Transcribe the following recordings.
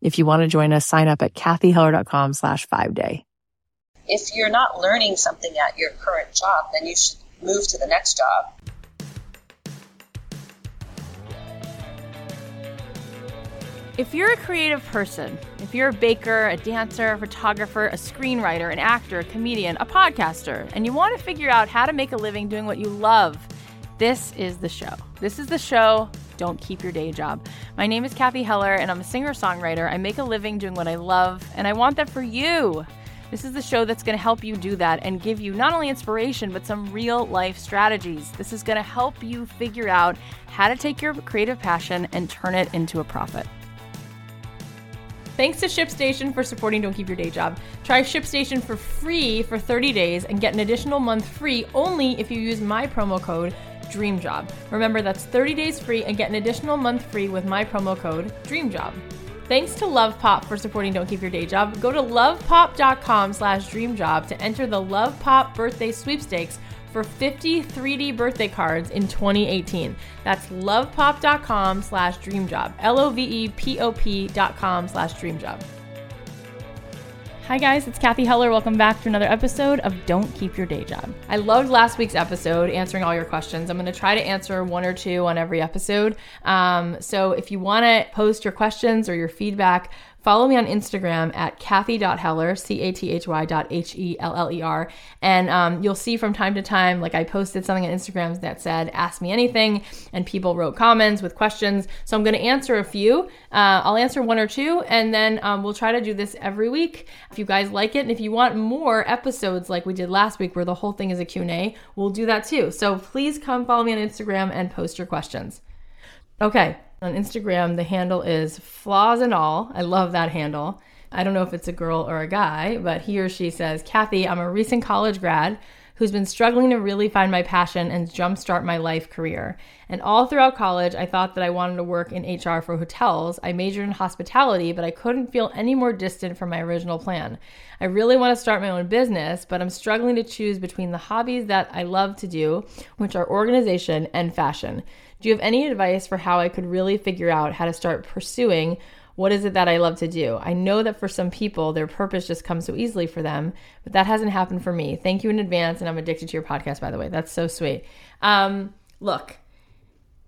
If you want to join us, sign up at cathyheller.com slash five day. If you're not learning something at your current job, then you should move to the next job. If you're a creative person, if you're a baker, a dancer, a photographer, a screenwriter, an actor, a comedian, a podcaster, and you want to figure out how to make a living doing what you love, this is the show. This is the show don't keep your day job. My name is Cathy Heller, and I'm a singer songwriter. I make a living doing what I love, and I want that for you. This is the show that's going to help you do that and give you not only inspiration, but some real life strategies. This is going to help you figure out how to take your creative passion and turn it into a profit. Thanks to ShipStation for supporting Don't Keep Your Day Job. Try ShipStation for free for 30 days and get an additional month free only if you use my promo code Dream Job. Remember, that's 30 days free and get an additional month free with my promo code DreamJob. Thanks to Love Pop for supporting Don't Keep Your Day Job. Go to lovepop.com slash dreamjob to enter the Love Pop birthday sweepstakes for 50 3D birthday cards in 2018. That's lovepop.com slash dreamjob. L-O-V-E-P-O-P dot com slash dreamjob. Hi, guys, it's Cathy Heller. Welcome back to another episode of Don't Keep Your Day Job. I loved last week's episode, answering all your questions. I'm going to try to answer one or two on every episode. Um, so if you want to post your questions or your feedback, Follow me on Instagram at Cathy.Heller, C A T H Y dot H E L L E R. And um, you'll see from time to time, like I posted something on Instagram that said, Ask me anything. And people wrote comments with questions. So I'm going to answer a few. Uh, I'll answer one or two. And then um, we'll try to do this every week. If you guys like it. And if you want more episodes like we did last week, where the whole thing is a Q&A, we'll do that too. So please come follow me on Instagram and post your questions. Okay, on Instagram, the handle is flaws and all. I love that handle. I don't know if it's a girl or a guy, but he or she says, Cathy, I'm a recent college grad who's been struggling to really find my passion and jumpstart my life career. And all throughout college, I thought that I wanted to work in HR for hotels. I majored in hospitality, but I couldn't feel any more distant from my original plan. I really want to start my own business, but I'm struggling to choose between the hobbies that I love to do, which are organization and fashion. Do you have any advice for how I could really figure out how to start pursuing what is it that I love to do? I know that for some people, their purpose just comes so easily for them, but that hasn't happened for me. Thank you in advance. And I'm addicted to your podcast, by the way. That's so sweet. Um, look,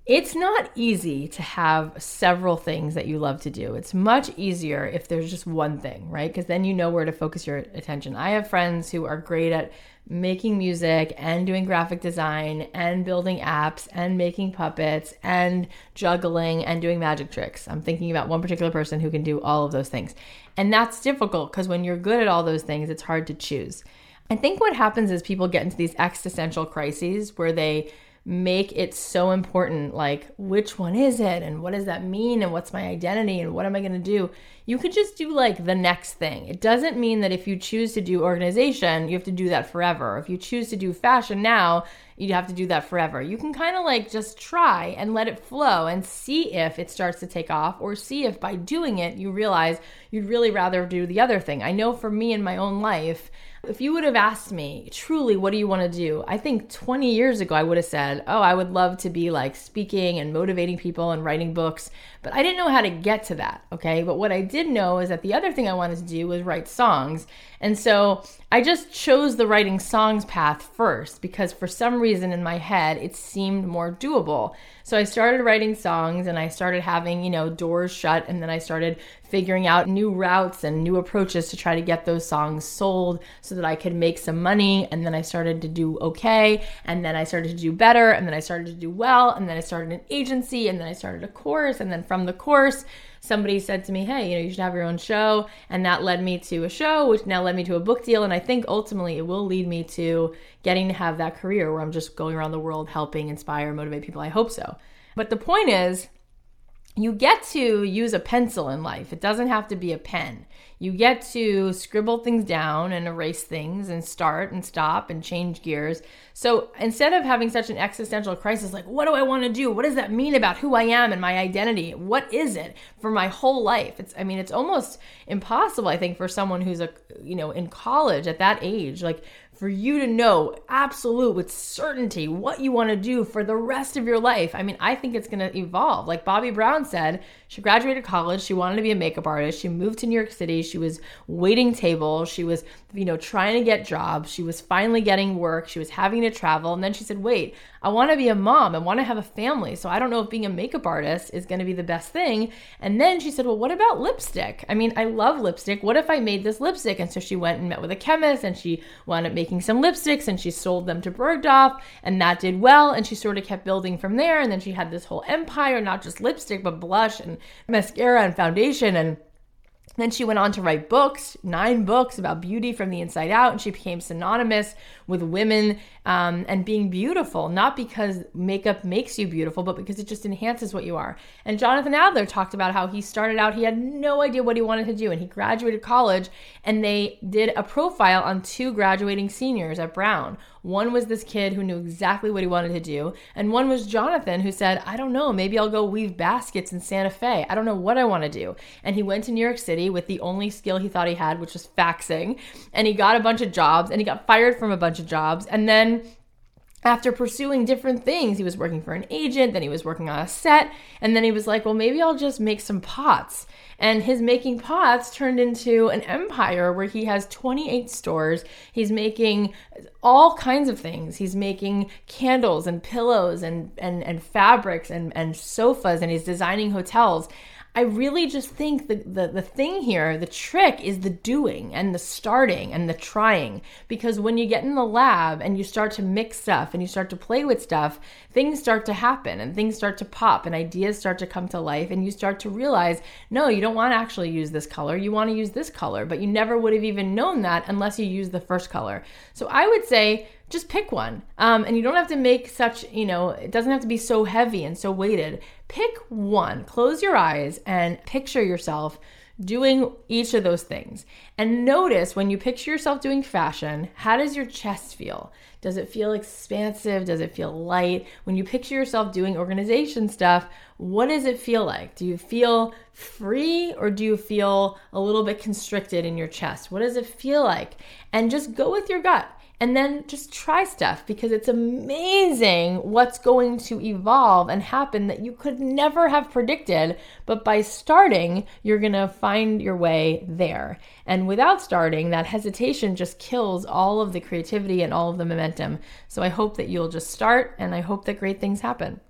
it's not easy to have several things that you love to do. It's much easier if there's just one thing, right? Because then you know where to focus your attention. I have friends who are great at making music and doing graphic design and building apps and making puppets and juggling and doing magic tricks. I'm thinking about one particular person who can do all of those things. And that's difficult because when you're good at all those things, it's hard to choose. I think what happens is people get into these existential crises where they make it so important like which one is it and what does that mean and what's my identity and what am i going to do? You could just do like the next thing. It doesn't mean that if you choose to do organization you have to do that forever. If you choose to do fashion now you have to do that forever. You can kind of like just try and let it flow and see if it starts to take off or see if by doing it you realize you'd really rather do the other thing. I know for me in my own life if you would have asked me, truly, what do you want to do? I think 20 years ago, I would have said, oh, I would love to be like speaking and motivating people and writing books. But I didn't know how to get to that. Okay. But what I did know is that the other thing I wanted to do was write songs. And so I just chose the writing songs path first because for some reason in my head, it seemed more doable. So I started writing songs and I started having, you know, doors shut and then I started figuring out new routes and new approaches to try to get those songs sold so that I could make some money and then I started to do okay and then I started to do better and then I started to do well and then I started an agency and then I started a course and then from the course somebody said to me, Hey, you know, you should have your own show. And that led me to a show, which now led me to a book deal. And I think ultimately it will lead me to getting to have that career where I'm just going around the world helping inspire, motivate people. I hope so. But the point is, you get to use a pencil in life. It doesn't have to be a pen. You get to scribble things down and erase things and start and stop and change gears. So instead of having such an existential crisis, like, what do I want to do? What does that mean about who I am and my identity? What is it for my whole life? It's, I mean, it's almost impossible, I think, for someone who's a, you know, in college at that age, like for you to know absolute with certainty what you want to do for the rest of your life. I mean, I think it's going to evolve. Like Bobbi Brown said, she graduated college, she wanted to be a makeup artist, she moved to New York City, she was waiting tables, she was, you know, trying to get jobs, she was finally getting work, she was having to travel, and then she said, "Wait, I want to be a mom, I want to have a family, so I don't know if being a makeup artist is going to be the best thing." And then she said, "Well, what about lipstick? I mean, I love lipstick. What if I made this lipstick?" And so she went and met with a chemist and she wound up making some lipsticks and she sold them to Bergdorf and that did well and she sort of kept building from there and then she had this whole empire, not just lipstick but blush and mascara and foundation and then she went on to write books, nine books about beauty from the inside out, and she became synonymous with women um, and being beautiful, not because makeup makes you beautiful, but because it just enhances what you are. And Jonathan Adler talked about how he started out, he had no idea what he wanted to do, and he graduated college, and they did a profile on two graduating seniors at Brown. One was this kid who knew exactly what he wanted to do, and one was Jonathan who said, I don't know, maybe I'll go weave baskets in Santa Fe. I don't know what I want to do. And he went to New York City with the only skill he thought he had, which was faxing, and he got a bunch of jobs and he got fired from a bunch of jobs. And then after pursuing different things, he was working for an agent, then he was working on a set, and then he was like, well, maybe I'll just make some pots. And his making pots turned into an empire where he has 28 stores. He's making all kinds of things. He's making candles and pillows and, and, and fabrics and, and sofas, and he's designing hotels. I really just think the, the, the thing here, the trick is the doing and the starting and the trying. Because when you get in the lab and you start to mix stuff and you start to play with stuff, things start to happen and things start to pop and ideas start to come to life. And you start to realize, no, you don't want to actually use this color. You want to use this color, but you never would have even known that unless you use the first color. So I would say, just pick one. Um, and you don't have to make such, you know, it doesn't have to be so heavy and so weighted. Pick one, close your eyes and picture yourself doing each of those things. And notice when you picture yourself doing fashion, how does your chest feel? Does it feel expansive? Does it feel light? When you picture yourself doing organization stuff, what does it feel like? Do you feel free or do you feel a little bit constricted in your chest? What does it feel like? And just go with your gut and then just try stuff because it's amazing what's going to evolve and happen that you could never have predicted. But by starting, you're going to find your way there. And without starting, that hesitation just kills all of the creativity and all of the momentum. So I hope that you'll just start and I hope that great things happen.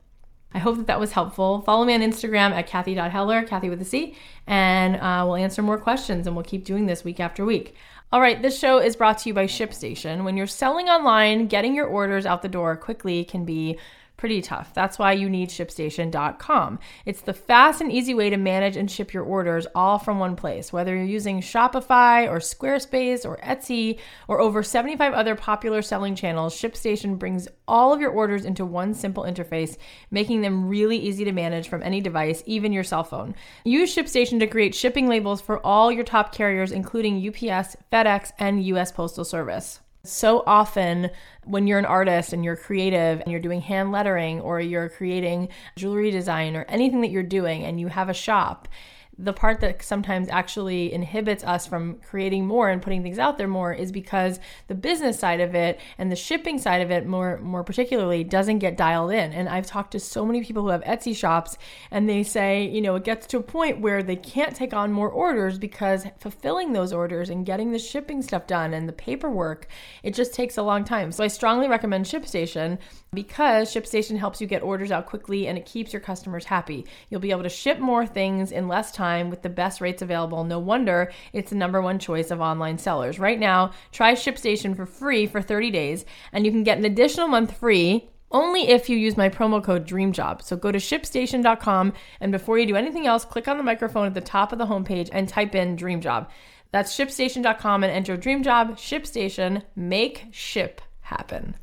I hope that that was helpful. Follow me on Instagram at Cathy.Heller, Cathy with a C, and uh, we'll answer more questions and we'll keep doing this week after week. All right, this show is brought to you by ShipStation. When you're selling online, getting your orders out the door quickly can be pretty tough. That's why you need ShipStation.com. It's the fast and easy way to manage and ship your orders all from one place. Whether you're using Shopify or Squarespace or Etsy or over 75 other popular selling channels, ShipStation brings all of your orders into one simple interface, making them really easy to manage from any device, even your cell phone. Use ShipStation to create shipping labels for all your top carriers, including UPS, FedEx, and US Postal Service. So often, when you're an artist and you're creative and you're doing hand lettering or you're creating jewelry design or anything that you're doing and you have a shop, the part that sometimes actually inhibits us from creating more and putting things out there more is because the business side of it and the shipping side of it more more particularly doesn't get dialed in and I've talked to so many people who have Etsy shops and they say you know it gets to a point where they can't take on more orders because fulfilling those orders and getting the shipping stuff done and the paperwork it just takes a long time so I strongly recommend ShipStation because ShipStation helps you get orders out quickly and it keeps your customers happy. You'll be able to ship more things in less time with the best rates available. No wonder it's the number one choice of online sellers. Right now, try ShipStation for free for 30 days and you can get an additional month free only if you use my promo code DREAMJOB. So go to shipstation.com and before you do anything else, click on the microphone at the top of the homepage and type in DREAMJOB. That's shipstation.com and enter DREAMJOB. ShipStation, make ship happen.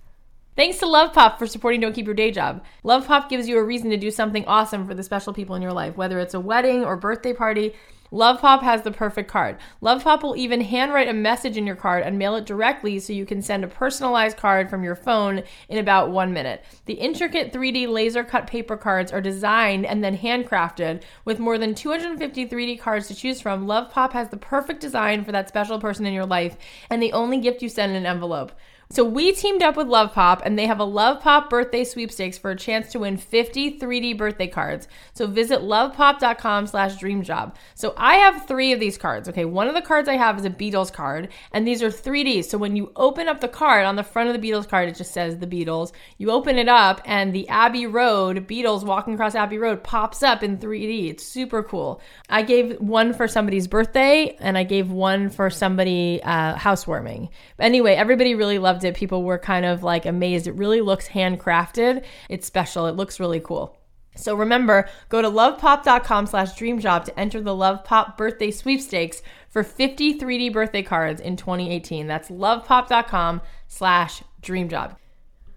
Thanks to Love Pop for supporting Don't Keep Your Day Job. Love Pop gives you a reason to do something awesome for the special people in your life, whether it's a wedding or birthday party. Love Pop has the perfect card. Love Pop will even handwrite a message in your card and mail it directly so you can send a personalized card from your phone in about one minute. The intricate 3D laser cut paper cards are designed and then handcrafted. With more than 250 3D cards to choose from, Love Pop has the perfect design for that special person in your life and the only gift you send in an envelope. So we teamed up with Love Pop and they have a Love Pop birthday sweepstakes for a chance to win 50 3D birthday cards. So visit lovepop.com slash dreamjob. So I have three of these cards. Okay, one of the cards I have is a Beatles card and these are 3D. So when you open up the card on the front of the Beatles card, it just says the Beatles. You open it up and the Abbey Road, Beatles walking across Abbey Road pops up in 3D. It's super cool. I gave one for somebody's birthday and I gave one for somebody uh, housewarming. Anyway, everybody really loved it. People were kind of like amazed. It really looks handcrafted. It's special. It looks really cool. So remember, go to lovepop.com slash dreamjob to enter the Love Pop birthday sweepstakes for 50 3D birthday cards in 2018. That's lovepop.com slash dreamjob.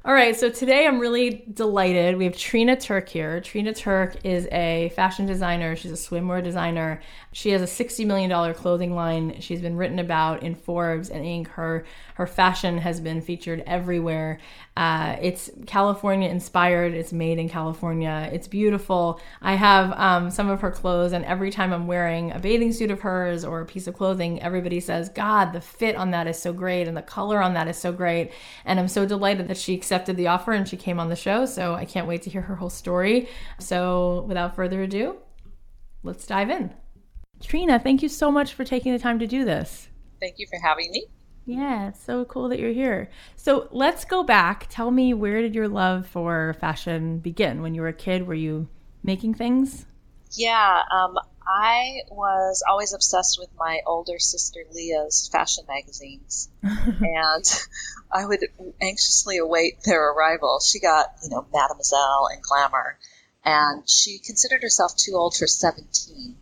All right, so today I'm really delighted. We have Trina Turk here. Trina Turk is a fashion designer. She's a swimwear designer. She has a $60 million clothing line. She's been written about in Forbes and Inc. Her her fashion has been featured everywhere. Uh, it's California inspired. It's made in California. It's beautiful. I have um, some of her clothes, and every time I'm wearing a bathing suit of hers or a piece of clothing, everybody says, God, the fit on that is so great, and the color on that is so great. And I'm so delighted that she accepted the offer and she came on the show. So I can't wait to hear her whole story. So without further ado, let's dive in. Trina, thank you so much for taking the time to do this. Thank you for having me. Yeah, it's so cool that you're here. So let's go back. Tell me, where did your love for fashion begin? When you were a kid, were you making things? Yeah, um, I was always obsessed with my older sister Leah's fashion magazines, and I would anxiously await their arrival. She got, you know, Mademoiselle and Glamour, and she considered herself too old for 17.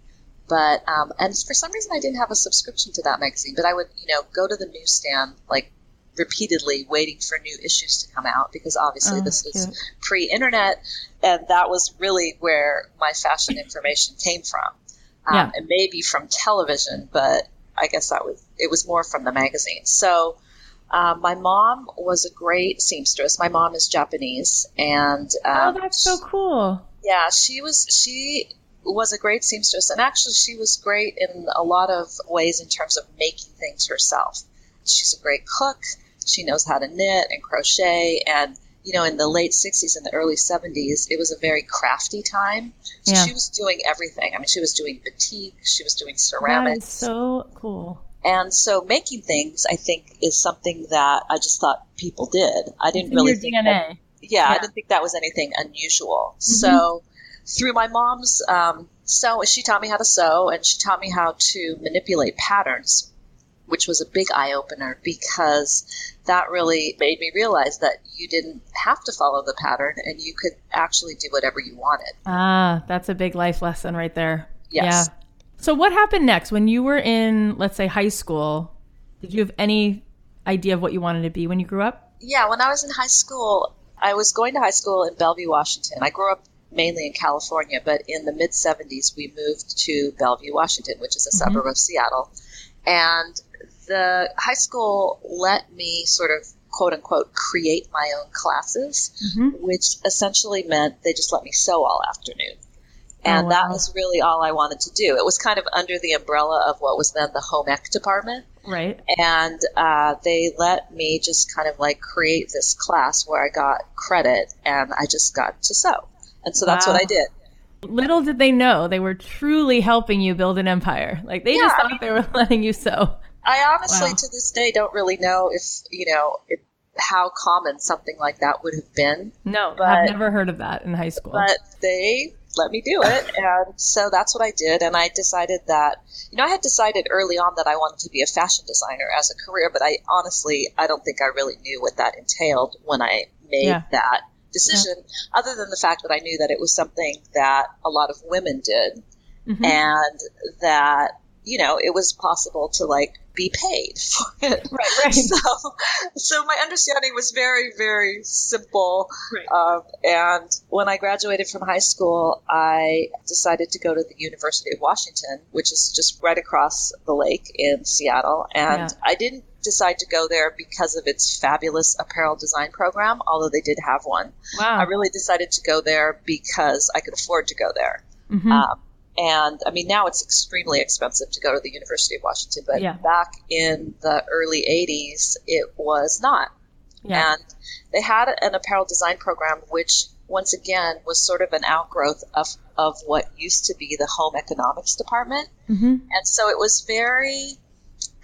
But um, and for some reason I didn't have a subscription to that magazine, but I would you know go to the newsstand like repeatedly waiting for new issues to come out because obviously oh, this is pre-internet and that was really where my fashion information came from. Um, yeah. and maybe from television but i guess that was it was more from the magazine. So uh, my mom was a great seamstress. My mom is japanese and um, oh that's so cool. Yeah she was she was a great seamstress, and actually, she was great in a lot of ways in terms of making things herself. She's a great cook. She knows how to knit and crochet, and you know, in the late 60s and the early 70s, it was a very crafty time. So yeah. she was doing everything. I mean, she was doing batik, she was doing ceramics. So cool. And so making things, I think, is something that I just thought people did. I didn't really think DNA. That, yeah, yeah, I didn't think that was anything unusual. Mm-hmm. So through my mom's um, sew, she taught me how to sew and she taught me how to manipulate patterns, which was a big eye opener because that really made me realize that you didn't have to follow the pattern and you could actually do whatever you wanted. Ah, that's a big life lesson right there. Yes. Yeah. So, what happened next when you were in, let's say, high school? Did you have any idea of what you wanted to be when you grew up? Yeah, when I was in high school, I was going to high school in Bellevue, Washington. I grew up mainly in California, but in the mid 70s, we moved to Bellevue, Washington, which is a mm-hmm. suburb of Seattle. And the high school let me sort of quote unquote create my own classes, mm-hmm. which essentially meant they just let me sew all afternoon. And oh, wow. that was really all I wanted to do. It was kind of under the umbrella of what was then the home ec department. Right. And uh, they let me just kind of like create this class where I got credit and I just got to sew. And so that's wow. what I did. Little did they know they were truly helping you build an empire. Like they yeah, just thought I mean, they were letting you sew. I honestly, wow. to this day, don't really know if you know if, how common something like that would have been. No, but, I've never heard of that in high school. But they let me do it, and so that's what I did. And I decided that you know I had decided early on that I wanted to be a fashion designer as a career, but I honestly I don't think I really knew what that entailed when I made yeah. that decision, yeah. other than the fact that I knew that it was something that a lot of women did, mm-hmm. and that you know, it was possible to like be paid for it. Right, right. So, so my understanding was very, very simple. Right. Um, and when I graduated from high school, I decided to go to the University of Washington, which is just right across the lake in Seattle. And Yeah. I didn't decide to go there because of its fabulous apparel design program, although they did have one. Wow. I really decided to go there because I could afford to go there. Mhm. Um, and I mean, now it's extremely expensive to go to the University of Washington, but Yeah. back in the early 80s, it was not. yeah. And they had an apparel design program, which once again was sort of an outgrowth of, of what used to be the home economics department. Mm-hmm. And so it was very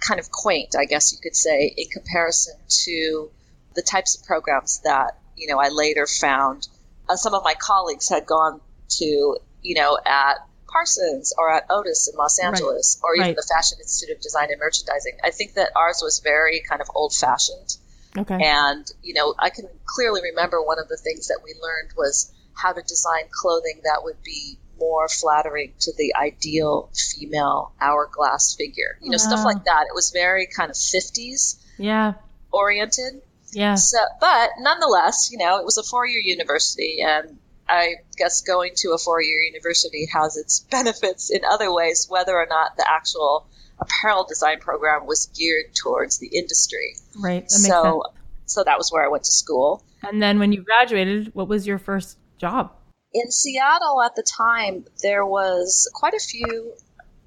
kind of quaint, I guess you could say, in comparison to the types of programs that, you know, I later found uh, some of my colleagues had gone to, you know, at Parsons or at Otis in Los Right. Angeles or even Right. the Fashion Institute of Design and Merchandising. I think that ours was very kind of old fashioned. Okay. And, you know, I can clearly remember one of the things that we learned was how to design clothing that would be more flattering to the ideal female hourglass figure. You know, stuff like that. It was very kind of 50s yeah. oriented. Yeah. So, but nonetheless, you know, it was a four year university, and I guess going to a four year university has its benefits in other ways, whether or not the actual apparel design program was geared towards the industry. Right. So, so that was where I went to school. And then when you graduated, what was your first job? In Seattle at the time, there was quite a few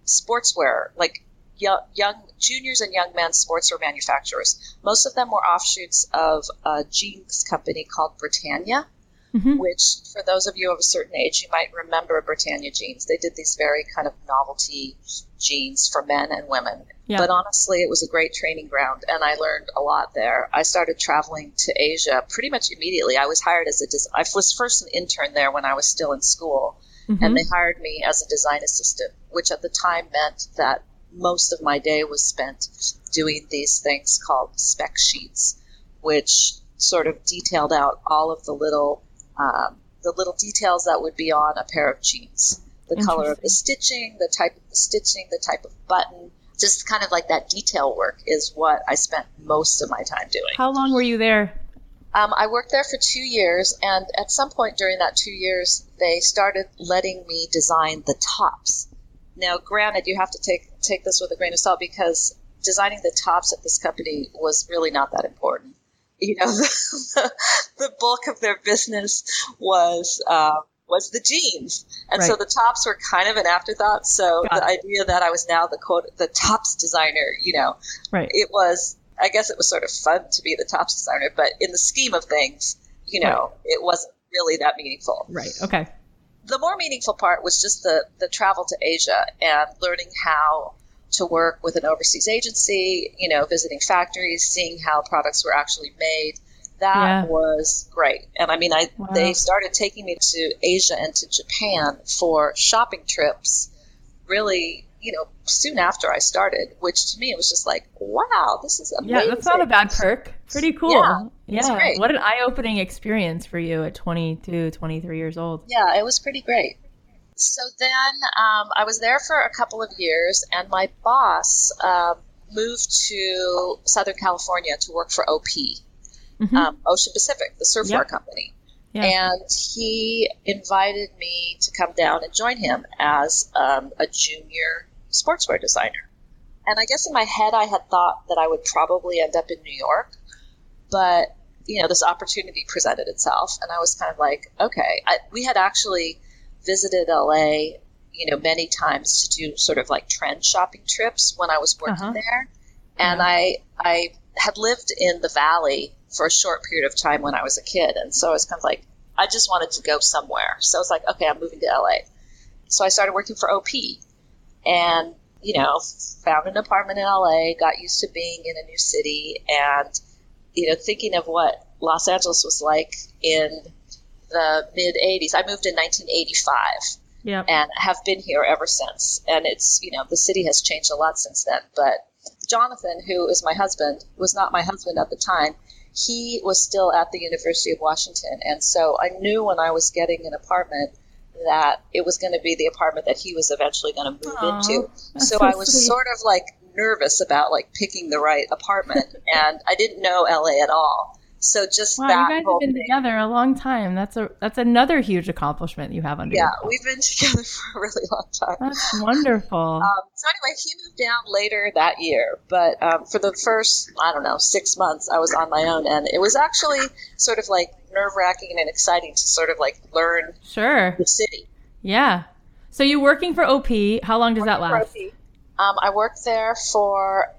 sportswear, like young, young juniors and young men's sportswear manufacturers. Most of them were offshoots of a jeans company called Britannia, Mhm. which, for those of you of a certain age, you might remember Britannia jeans. They did these very kind of novelty jeans for men and women. Yeah. But honestly, it was a great training ground, and I learned a lot there. I started traveling to Asia pretty much immediately. I was hired as a des- I was first an intern there when I was still in school, Mhm. and they hired me as a design assistant, which at the time meant that most of my day was spent doing these things called spec sheets, which sort of detailed out all of the little um, the little details that would be on a pair of jeans, the color of the stitching, the type of the stitching, the type of button, just kind of like that detail work is what I spent most of my time doing. How long were you there? Um, I worked there for two years, and at some point during that two years, they started letting me design the tops. Now, granted, you have to take take this with a grain of salt because designing the tops at this company was really not that important. You know, the, the bulk of their business was uh, was the jeans, and so the tops were kind of an afterthought. So Got the it. idea that I was now the quote the tops designer, you know, Right. it was I guess it was sort of fun to be the tops designer, but in the scheme of things, you know, it wasn't really that meaningful. Right. Okay. The more meaningful part was just the the travel to Asia and learning how to work with an overseas agency, you know, visiting factories, seeing how products were actually made. That Yeah. was great. And I mean, I Wow. they started taking me to Asia and to Japan for shopping trips really, you know, soon after I started, which to me it was just like, wow, this is amazing. Yeah, that's not a bad perk. Pretty cool. Yeah, it's Yeah. great. What an eye-opening experience for you at 22, 23 years old. Yeah, it was pretty great. So then um, I was there for a couple of years, and my boss um, moved to Southern California to work for OP, Mhm. um, Ocean Pacific, the surfwear Yep. company. Yeah. And he invited me to come down and join him as um, a junior sportswear designer. And I guess in my head, I had thought that I would probably end up in New York, but you know, this opportunity presented itself, and I was kind of like, okay. I, we had actually visited LA, you know, many times to do sort of like trend shopping trips when I was working Uh-huh. there, and Yeah. I I had lived in the valley for a short period of time when I was a kid, and so I was kind of like, I just wanted to go somewhere. So I was like, okay, I'm moving to LA. So I started working for OP, and you know, found an apartment in LA, got used to being in a new city, and you know, thinking of what Los Angeles was like in the mid 80s. I moved in 1985 Yep. and have been here ever since. And it's, you know, the city has changed a lot since then. But Jonathan, who is my husband, was not my husband at the time. He was still at the University of Washington. And so I knew when I was getting an apartment that it was going to be the apartment that he was eventually going to move Aw, into. So so I was sweet. sort of like nervous about like picking the right apartment, and I didn't know LA at all. So just Wow, that you guys have been thing. together a long time. That's a that's another huge accomplishment you have under Yeah, we've been together for a really long time. That's wonderful. Um, so anyway, he moved down later that year, but um, for the first I don't know six months, I was on my own, and it was actually sort of like nerve wracking and exciting to sort of like learn sure. the city. Yeah. So you're working for OP. How long does that last? Um, I worked there for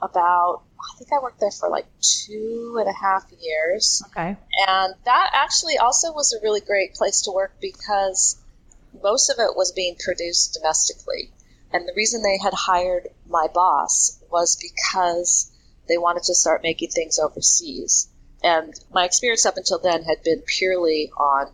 about I think I worked there for like two and a half years, Okay. and that actually also was a really great place to work because most of it was being produced domestically. And the reason they had hired my boss was because they wanted to start making things overseas. And my experience up until then had been purely on,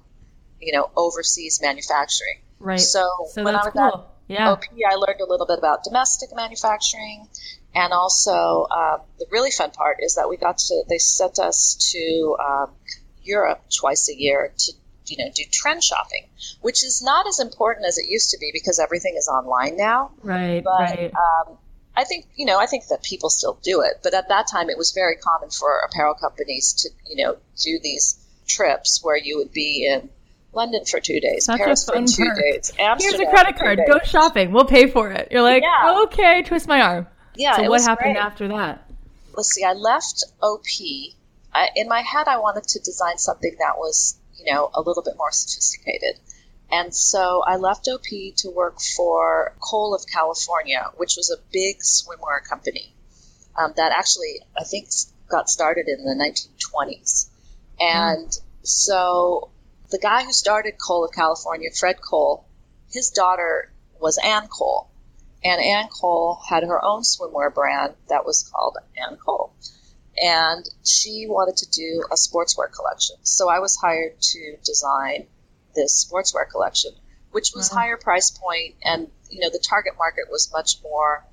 you know, overseas manufacturing. Right. So, So when I was at. Yeah. OP, I learned a little bit about domestic manufacturing, and also um, the really fun part is that we got to. They sent us to um, Europe twice a year to you know do trend shopping, which is not as important as it used to be because everything is online now. Right. But right. um, I think you know I think that people still do it, but at that time it was very common for apparel companies to you know do these trips where you would be in. London for two days, Paris for two perk. days, Here's a credit card. Go shopping. We'll pay for it. You're like, Yeah. okay, twist my arm. Yeah, so what happened great. after that? let's see, I left OP. I, in my head, I wanted to design something that was, you know, a little bit more sophisticated. And so I left OP to work for Cole of California, which was a big swimwear company um, that actually, I think, got started in the 1920s. And so the guy who started Cole of California, Fred Cole, his daughter was Ann Cole. And Ann Cole had her own swimwear brand that was called Ann Cole. And she wanted to do a sportswear collection. So I was hired to design this sportswear collection, which was Wow. higher price point and you know the target market was much more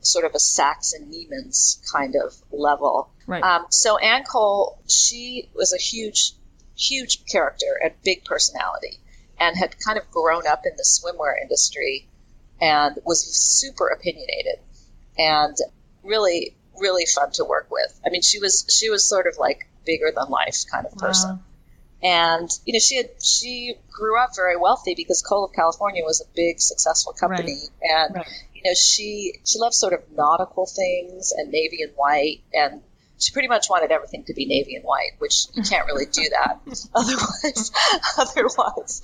sort of a Saks and Neiman's kind of level. Right. Um, so Ann Cole, she was a huge, huge character and big personality, and had kind of grown up in the swimwear industry, and was super opinionated, and really, really fun to work with. I mean, she was she was sort of like bigger than life kind of person Wow. and you know she had she grew up very wealthy because Cole of California was a big successful company and Right. you know she she loved sort of nautical things and navy and white and she pretty much wanted everything to be navy and white which you can't really do that otherwise otherwise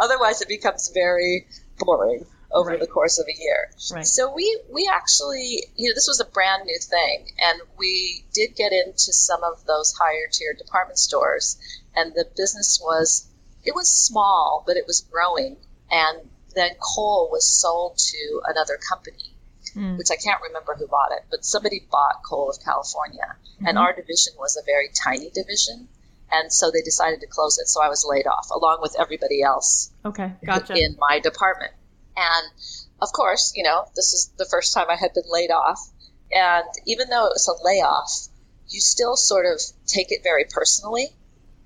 otherwise it becomes very boring over Right. the course of a year Right. so we we actually you know this was a brand new thing and we did get into some of those higher tier department stores and the business was it was small but it was growing and then Cole was sold to another company Mm. which I can't remember who bought it, but somebody bought Cole of California, and Mhm. our division was a very tiny division, and so they decided to close it. So I was laid off along with everybody else Okay. Gotcha. in my department. And of course, you know, this is the first time I had been laid off. And even though it was a layoff, you still sort of take it very personally.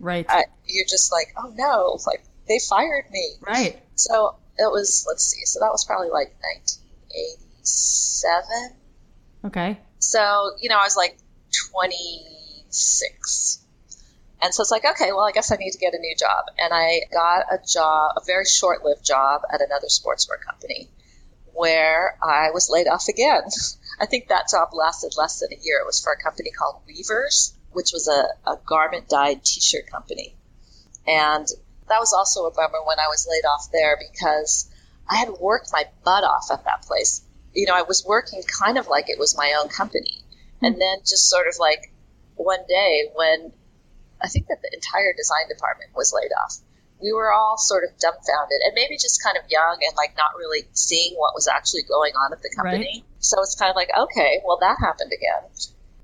Right. Uh, you're just like, oh no, like they fired me. right. So it was, let's see, so that was probably like 1987. Okay. So, you know, I was like 26. And so it's like, okay, well, I guess I need to get a new job. And I got a job, a very short lived job at another sportswear company where I was laid off again. I think that job lasted less than a year. It was for a company called Weavers, which was a, a garment dyed t shirt company. And that was also a bummer when I was laid off there because I had worked my butt off at that place. You know, I was working kind of like it was my own company. Hmm. And then just sort of like one day when I think that the entire design department was laid off, we were all sort of dumbfounded and maybe just kind of young and like not really seeing what was actually going on at the company. So it's kind of like, okay, well, that happened again.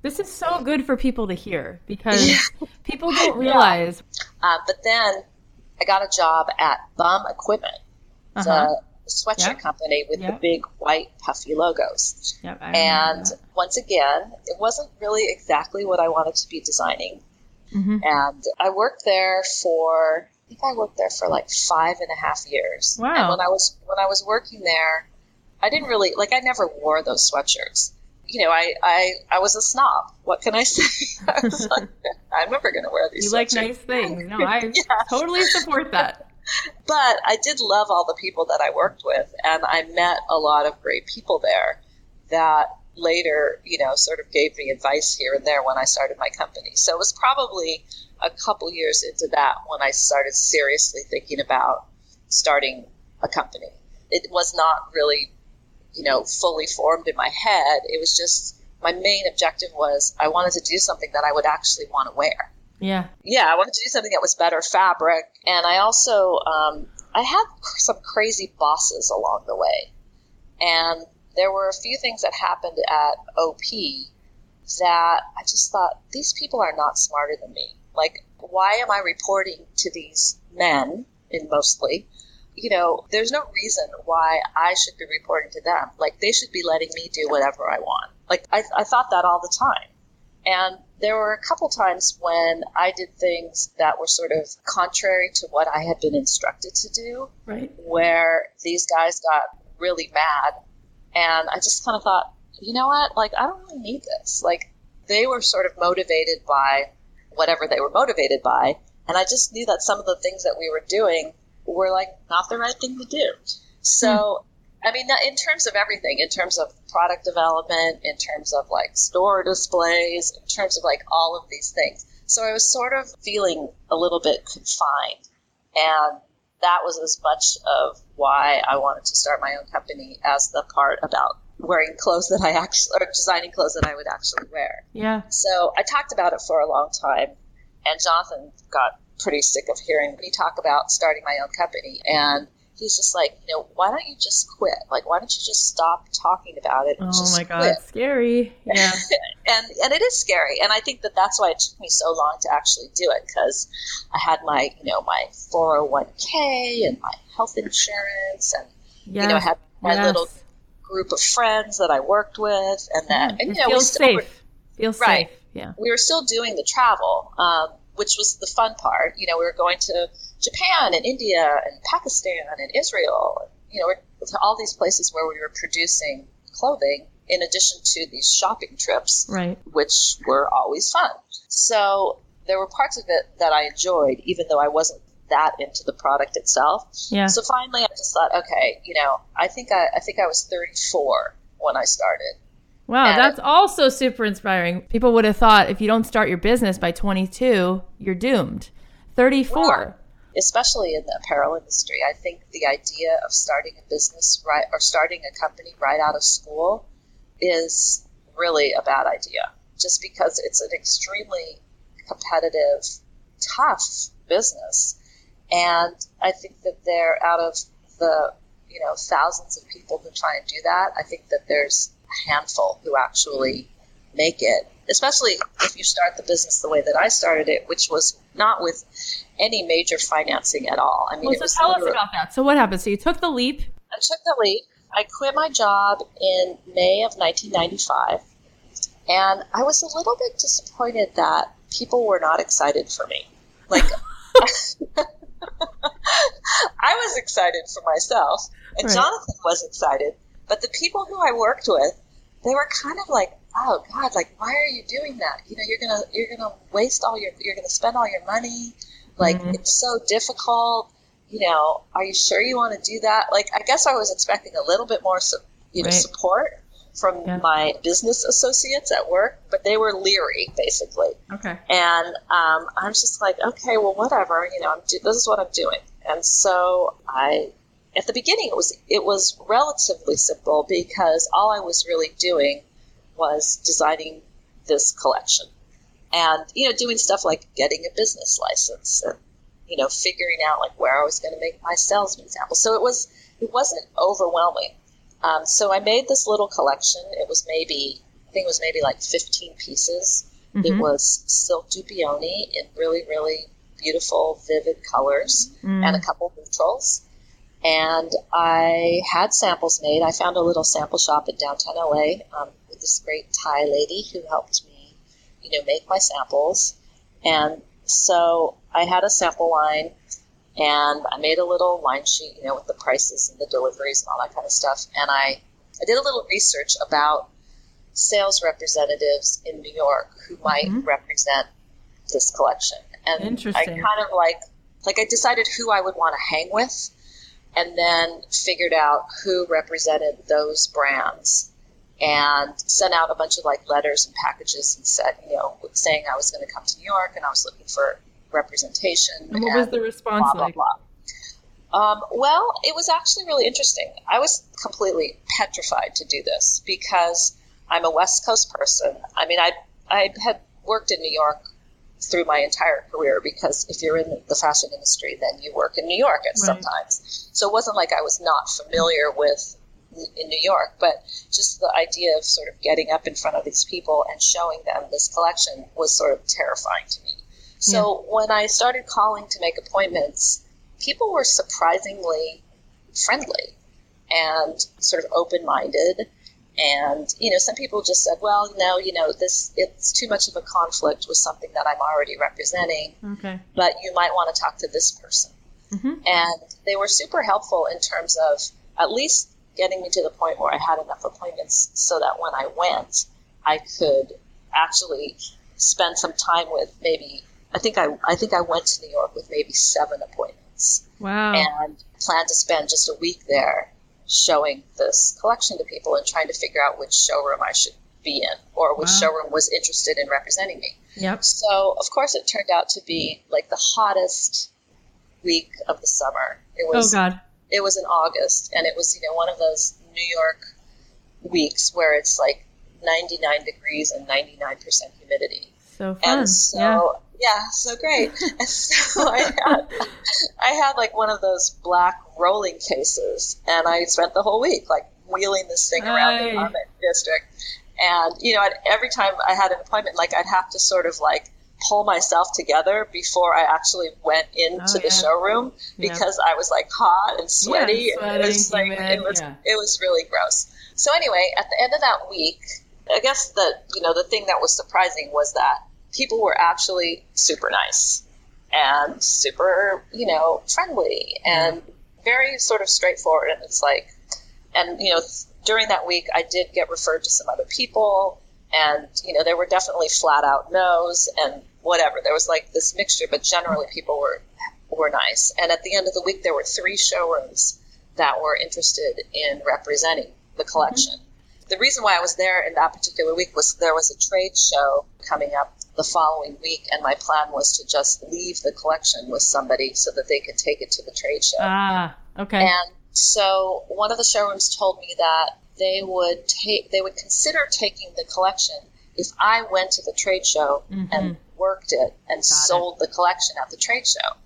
This is so good for people to hear because Yeah. people don't realize. Uh, but then I got a job at Bum Equipment, Uh-huh. the sweatshirt Yeah. company with Yeah. the big white puffy logos. Yep, And that. once again, it wasn't really exactly what I wanted to be designing. Mhm. And I worked there for I think I worked there for like five and a half years. Wow. And when I was when I was working there, I didn't really like. I never wore those sweatshirts. You know, I I, I was a snob. What can I say? I was like, I'm never going to wear these. You like nice things. No, I Yeah. totally support that. But I did love all the people that I worked with, and I met a lot of great people there that later, you know, sort of gave me advice here and there when I started my company. So it was probably a couple years into that when I started seriously thinking about starting a company. It was not really, you know, fully formed in my head. It was just my main objective was I wanted to do something that I would actually want to wear Yeah. yeah, I wanted to do something that was better fabric, and I also um, I had some crazy bosses along the way, and there were a few things that happened at OP that I just thought these people are not smarter than me. Like, why am I reporting to these men, in mostly? You know, there's no reason why I should be reporting to them. Like, they should be letting me do whatever I want. Like, I, I thought that all the time. And there were a couple times when I did things that were sort of contrary to what I had been instructed to do, Right. where these guys got really mad. And I just kind of thought, you know what? Like, I don't really need this. Like, they were sort of motivated by whatever they were motivated by. And I just knew that some of the things that we were doing were like not the right thing to do. So, hmm. I mean, in terms of everything, in terms of product development, in terms of like store displays, in terms of like all of these things. So I was sort of feeling a little bit confined. And that was as much of why I wanted to start my own company as the part about wearing clothes that I actually, or designing clothes that I would actually wear. Yeah. So I talked about it for a long time, and Jonathan got pretty sick of hearing me talk about starting my own company. And he's just like, you know, why don't you just quit? Like, why don't you just stop talking about it? And Oh my god, quit? it's scary. Yeah. and and it is scary. And I think that that's why it took me so long to actually do it because I had my, you know, my 401k and my health insurance, and Yeah. you know, I had my yes. little group of friends that I worked with, and that, and It you know, we feels still were- safe. Feels Right. safe. Yeah. we were still doing the travel, um, which was the fun part. You know, we were going to Japan and India and Pakistan and Israel. You know, to all these places where we were producing clothing in addition to these shopping trips, Right. which were always fun. So there were parts of it that I enjoyed, even though I wasn't that into the product itself. Yeah. So finally, I just thought, okay, you know, I think I, I think I was 34 when I started. Wow, And- that's also super inspiring. People would have thought if you don't start your business by 22, you're doomed. 34. Wow. especially in the apparel industry. I think the idea of starting a business right or starting a company right out of school is really a bad idea. Just because it's an extremely competitive, tough business, and I think that they're out of the you know thousands of people who try and do that. I think that there's a handful who actually make it. Especially if you start the business the way that I started it, which was not with any major financing at all. I mean, Well, so tell us about that. So what happened? So you took the leap. I took the leap. I quit my job in May of 1995, and I was a little bit disappointed that people were not excited for me. Like, I was excited for myself, and Right. Jonathan was excited, but the people who I worked with, they were kind of like, "Oh God, like why are you doing that? You know, you're gonna you're gonna waste all your you're gonna spend all your money. Like Mhm. it's so difficult. You know, are you sure you want to do that? Like, I guess I was expecting a little bit more, you know, Right. support from Yeah. my business associates at work, but they were leery, basically. Okay. And um, I'm just like, okay, well, whatever. You know, I'm do- this is what I'm doing. And so I, at the beginning, it was it was relatively simple because all I was really doing was designing this collection, and you know, doing stuff like getting a business license and you know, figuring out like where I was going to make my salesman sample. So it was it wasn't overwhelming. Um, so I made this little collection. It was maybe I think it was maybe like 15 pieces. It Mhm. was silk dupioni in really, really beautiful, vivid colors Mm. and a couple neutrals. And I had samples made. I found a little sample shop in downtown LA um, with this great Thai lady who helped me, you know, make my samples. And so I had a sample line. and I made a little line sheet, you know, with the prices and the deliveries and all that kind of stuff. And I, I did a little research about sales representatives in New York who might mm-hmm. represent this collection. And Interesting. I kind of like, like I decided who I would want to hang with and then figured out who represented those brands and sent out a bunch of like letters and packages and said, you know, saying I was going to come to New York and I was looking for representation. And what and was the response blah, like? Blah, blah. Um, well, it was actually really interesting. I was completely petrified to do this because I'm a West Coast person. I mean, I I had worked in New York through my entire career because if you're in the fashion industry, then you work in New York at right. sometimes. So it wasn't like I was not familiar with in New York, but just the idea of sort of getting up in front of these people and showing them this collection was sort of terrifying to me. So yeah. when I started calling to make appointments, people were surprisingly friendly and sort of open minded. And, you know, some people just said, well, no, you know, this, it's too much of a conflict with something that I'm already representing. Okay. But you might want to talk to this person. Mm-hmm. And they were super helpful in terms of at least getting me to the point where I had enough appointments so that when I went, I could actually spend some time with maybe I think I I think I went to New York with maybe seven appointments. Wow. And planned to spend just a week there showing this collection to people and trying to figure out which showroom I should be in or which wow. showroom was interested in representing me. Yep. So of course it turned out to be like the hottest week of the summer. It oh, was Oh god. It was in August and it was, you know, one of those New York weeks where it's like 99 degrees and 99% humidity. So fun. And so yeah. Yeah, so great. and so I had, I had like one of those black rolling cases, and I spent the whole week like wheeling this thing around the garment district. And you know, every time I had an appointment, like I'd have to sort of like pull myself together before I actually went into oh, the yeah. showroom because yeah. I was like hot and sweaty. Yeah, and it was like it was it was really gross. So anyway, at the end of that week, I guess the you know the thing that was surprising was that people were actually super nice and super, you know, friendly and very sort of straightforward. And it's like, and, you know, during that week, I did get referred to some other people. And, you know, there were definitely flat out no's and whatever. There was like this mixture, but generally people were, were nice. And at the end of the week, there were three showrooms that were interested in representing the collection. Mm-hmm. The reason why I was there in that particular week was there was a trade show coming up the following week, and my plan was to just leave the collection with somebody so that they could take it to the trade show. Ah, okay. And so one of the showrooms told me that they would take, they would consider taking the collection if I went to the trade show mm-hmm. and worked it and Got sold it. the collection at the trade show.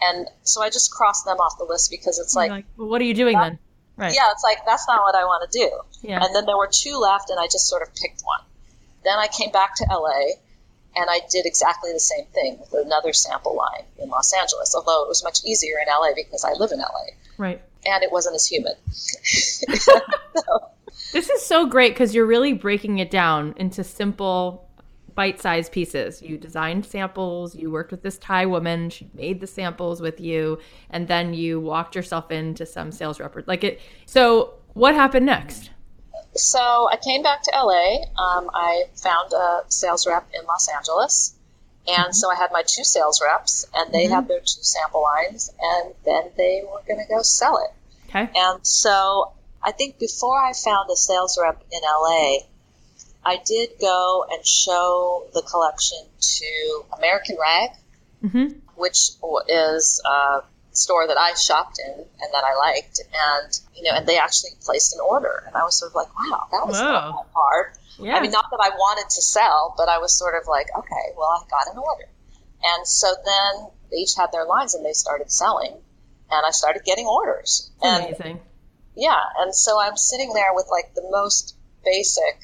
And so I just crossed them off the list because it's like, like well, what are you doing that, then? Right. Yeah, it's like that's not what I want to do. Yeah. And then there were two left, and I just sort of picked one. Then I came back to LA, and I did exactly the same thing with another sample line in Los Angeles, although it was much easier in LA because I live in LA. Right. And it wasn't as humid. so. This is so great because you're really breaking it down into simple, bite sized pieces. You designed samples, you worked with this Thai woman, she made the samples with you, and then you walked yourself into some sales rep. Like it. So, what happened next? So I came back to LA. Um, I found a sales rep in Los Angeles. And mm-hmm. so I had my two sales reps, and they mm-hmm. had their two sample lines, and then they were going to go sell it. Okay. And so I think before I found a sales rep in LA, I did go and show the collection to American Rag, mm-hmm. which is uh, store that I shopped in and that I liked, and you know, and they actually placed an order, and I was sort of like, wow, that was not that hard. Yeah. I mean, not that I wanted to sell, but I was sort of like, okay, well, I got an order, and so then they each had their lines, and they started selling, and I started getting orders. And, amazing. Yeah, and so I'm sitting there with like the most basic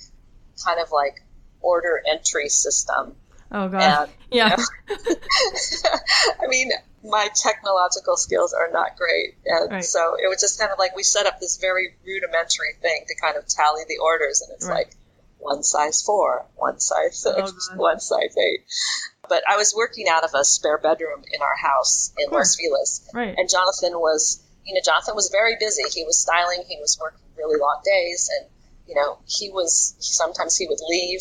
kind of like order entry system. Oh god. And, yeah. You know, I mean, my technological skills are not great. And right. so it was just kind of like we set up this very rudimentary thing to kind of tally the orders. And it's right. like one size four, one size six, oh, one size eight. But I was working out of a spare bedroom in our house in. Los Feliz. Right. And Jonathan was, you know, Jonathan was very busy. He was styling, he was working really long days. And, you know, he was, sometimes he would leave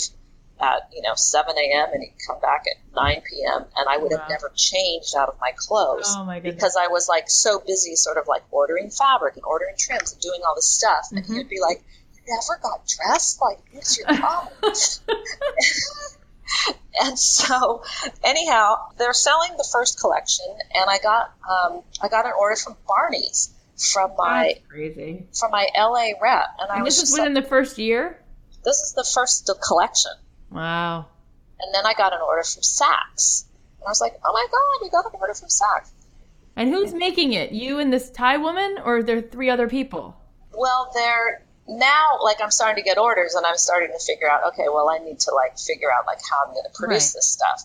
at, you know, 7 a.m. and he'd come back at 9 p.m. And I would Wow. have never changed out of my clothes Oh my because I was like so busy, sort of like ordering fabric and ordering trims and doing all this stuff. And Mhm. he would be like, "You never got dressed? Like, what's your problem?" and so, anyhow, they're selling the first collection, and I got um, I got an order from Barneys from my That's crazy. from my LA rep, and I And was this is within like, the first year? "This is the first collection." Wow. And then I got an order from Saks, and I was like, "Oh my god, we got an order from Saks!" And who's making it? You and this Thai woman, or are there three other people? Well, they're now like I'm starting to get orders, and I'm starting to figure out. Okay, well, I need to like figure out like how I'm going to produce Right. this stuff.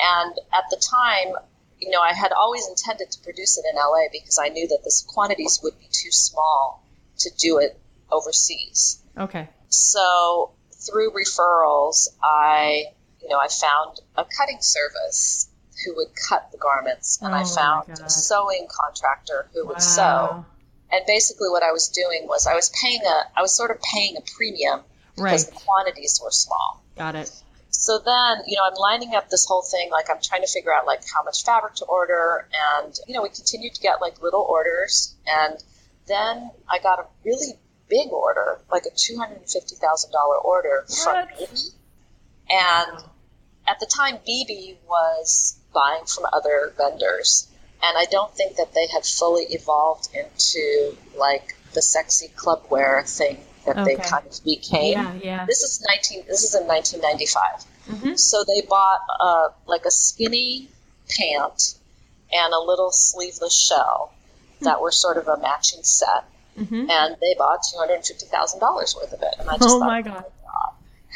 And at the time, you know, I had always intended to produce it in LA because I knew that the quantities would be too small to do it overseas. Okay. So through referrals, I, you know, I found a cutting service who would cut the garments, and Oh, I found a sewing contractor who would sew and basically what I was doing was I was paying a I was sort of paying a premium because Right. the quantities were small. Got it. So then, you know, I'm lining up this whole thing like I'm trying to figure out like how much fabric to order and you know, we continued to get like little orders and then I got a really big order, like a $250,000 order from What? bebe. And at the time bebe was buying from other vendors and I don't think that they had fully evolved into like the sexy clubwear thing that they kind of became. Yeah, yeah. This is 19 this is in 1995. Mhm. So they bought uh, like a skinny pant and a little sleeveless shell that were sort of a matching set Mhm. and they bought $250,000 worth of it and I just Oh thought my god.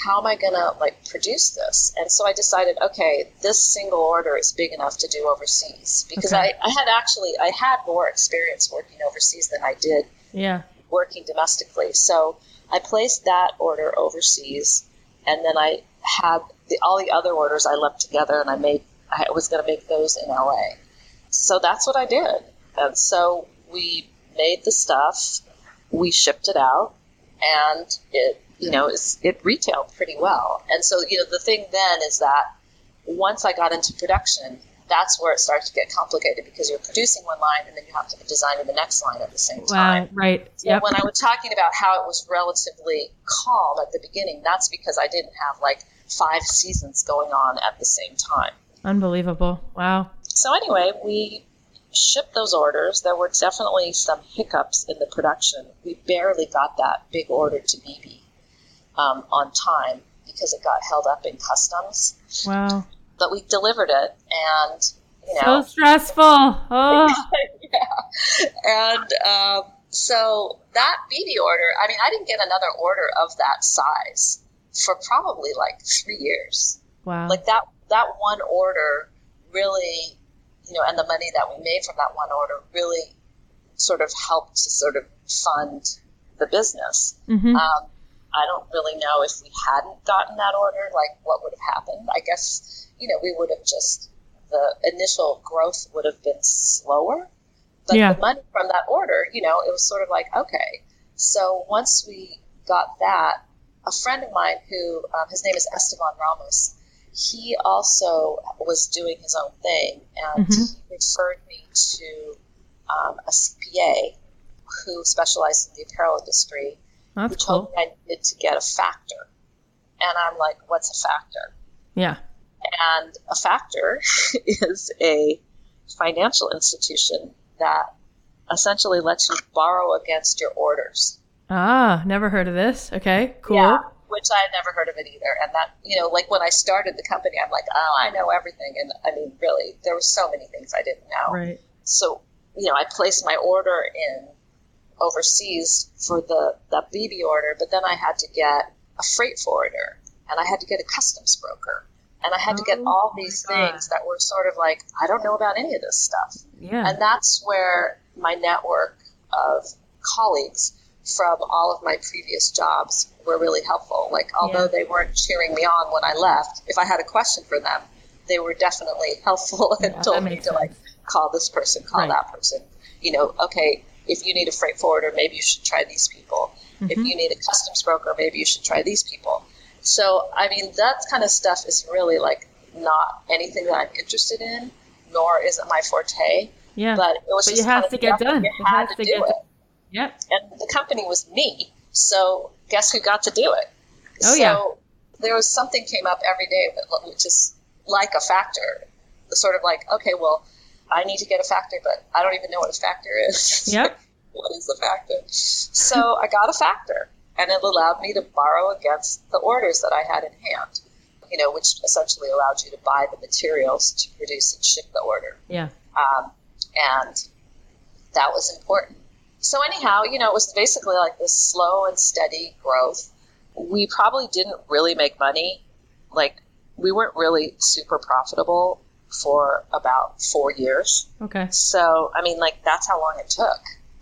how am I going to like produce this? And so I decided, okay, this single order is big enough to do overseas because Okay. I, I had actually I had more experience working overseas than I did Yeah. working domestically. So I placed that order overseas, and then I had the, all the other orders I lumped together, and I made I was going to make those in LA. So that's what I did, and so we made the stuff, we shipped it out, and it you know it's, it retailed pretty well. And so you know the thing then is that once I got into production. That's where it starts to get complicated because you're producing one line and then you have to be designing the next line at the same time. Wow. Right. So Yep. when I was talking about how it was relatively calm at the beginning, that's because I didn't have like five seasons going on at the same time. Unbelievable. Wow. So anyway, we shipped those orders. There were definitely some hiccups in the production. We barely got that big order to bebe um, on time because it got held up in customs. Wow. But we delivered it, and you know, So stressful. Oh. yeah. and um, so that bebe order, I mean, I didn't get another order of that size for probably like three years. Wow. Like that, that one order really, you know, and the money that we made from that one order really sort of helped to sort of fund the business. hmm Um, I don't really know if we hadn't gotten that order, like what would have happened. I guess, you know, we would have just, the initial growth would have been slower. But Yeah. the money from that order, you know, it was sort of like, okay. So once we got that, a friend of mine who, um, his name is Esteban Ramos, he also was doing his own thing and Mhm. he referred me to um, a CPA who specialized in the apparel industry That's who told cool. me I needed to get a factor. And I'm like, what's a factor? Yeah. And a factor is a financial institution that essentially lets you borrow against your orders. Ah, never heard of this. Okay. Cool. Yeah, which I had never heard of it either. And that, you know, like when I started the company, I'm like, oh, I know everything. And I mean, really, there were so many things I didn't know. Right. So, you know, I placed my order in overseas for the, the bebe order, but then I had to get a freight forwarder and I had to get a customs broker. And I had to get Oh all these things that were sort of like, I don't know about any of this stuff. Yeah. And that's where my network of colleagues from all of my previous jobs were really helpful. Like, although Yeah. they weren't cheering me on when I left, if I had a question for them, they were definitely helpful and Yeah, told me to like call this person, call Right. that person. You know, okay, if you need a freight forwarder, maybe you should try these people. If Mm-hmm. you need a customs broker, maybe you should try these people. So, I mean, that kind of stuff is really like not anything that I'm interested in, nor is it my forte. Yeah. But it was But just you have to get done. You It had to, to do get it, Yep. and the company was me. So, guess who got to do it? Oh, so, yeah. there was something came up every day, which is like a factor. Sort of like, okay, well, I need to get a factor, but I don't even know what a factor is. Yep. what is a factor? So I got a factor, and it allowed me to borrow against the orders that I had in hand. You know, which essentially allowed you to buy the materials to produce and ship the order, Yeah. um, and that was important. So anyhow, you know, it was basically like this slow and steady growth. We probably didn't really make money, like we weren't really super profitable for about four years. Okay. So, I mean, like, that's how long it took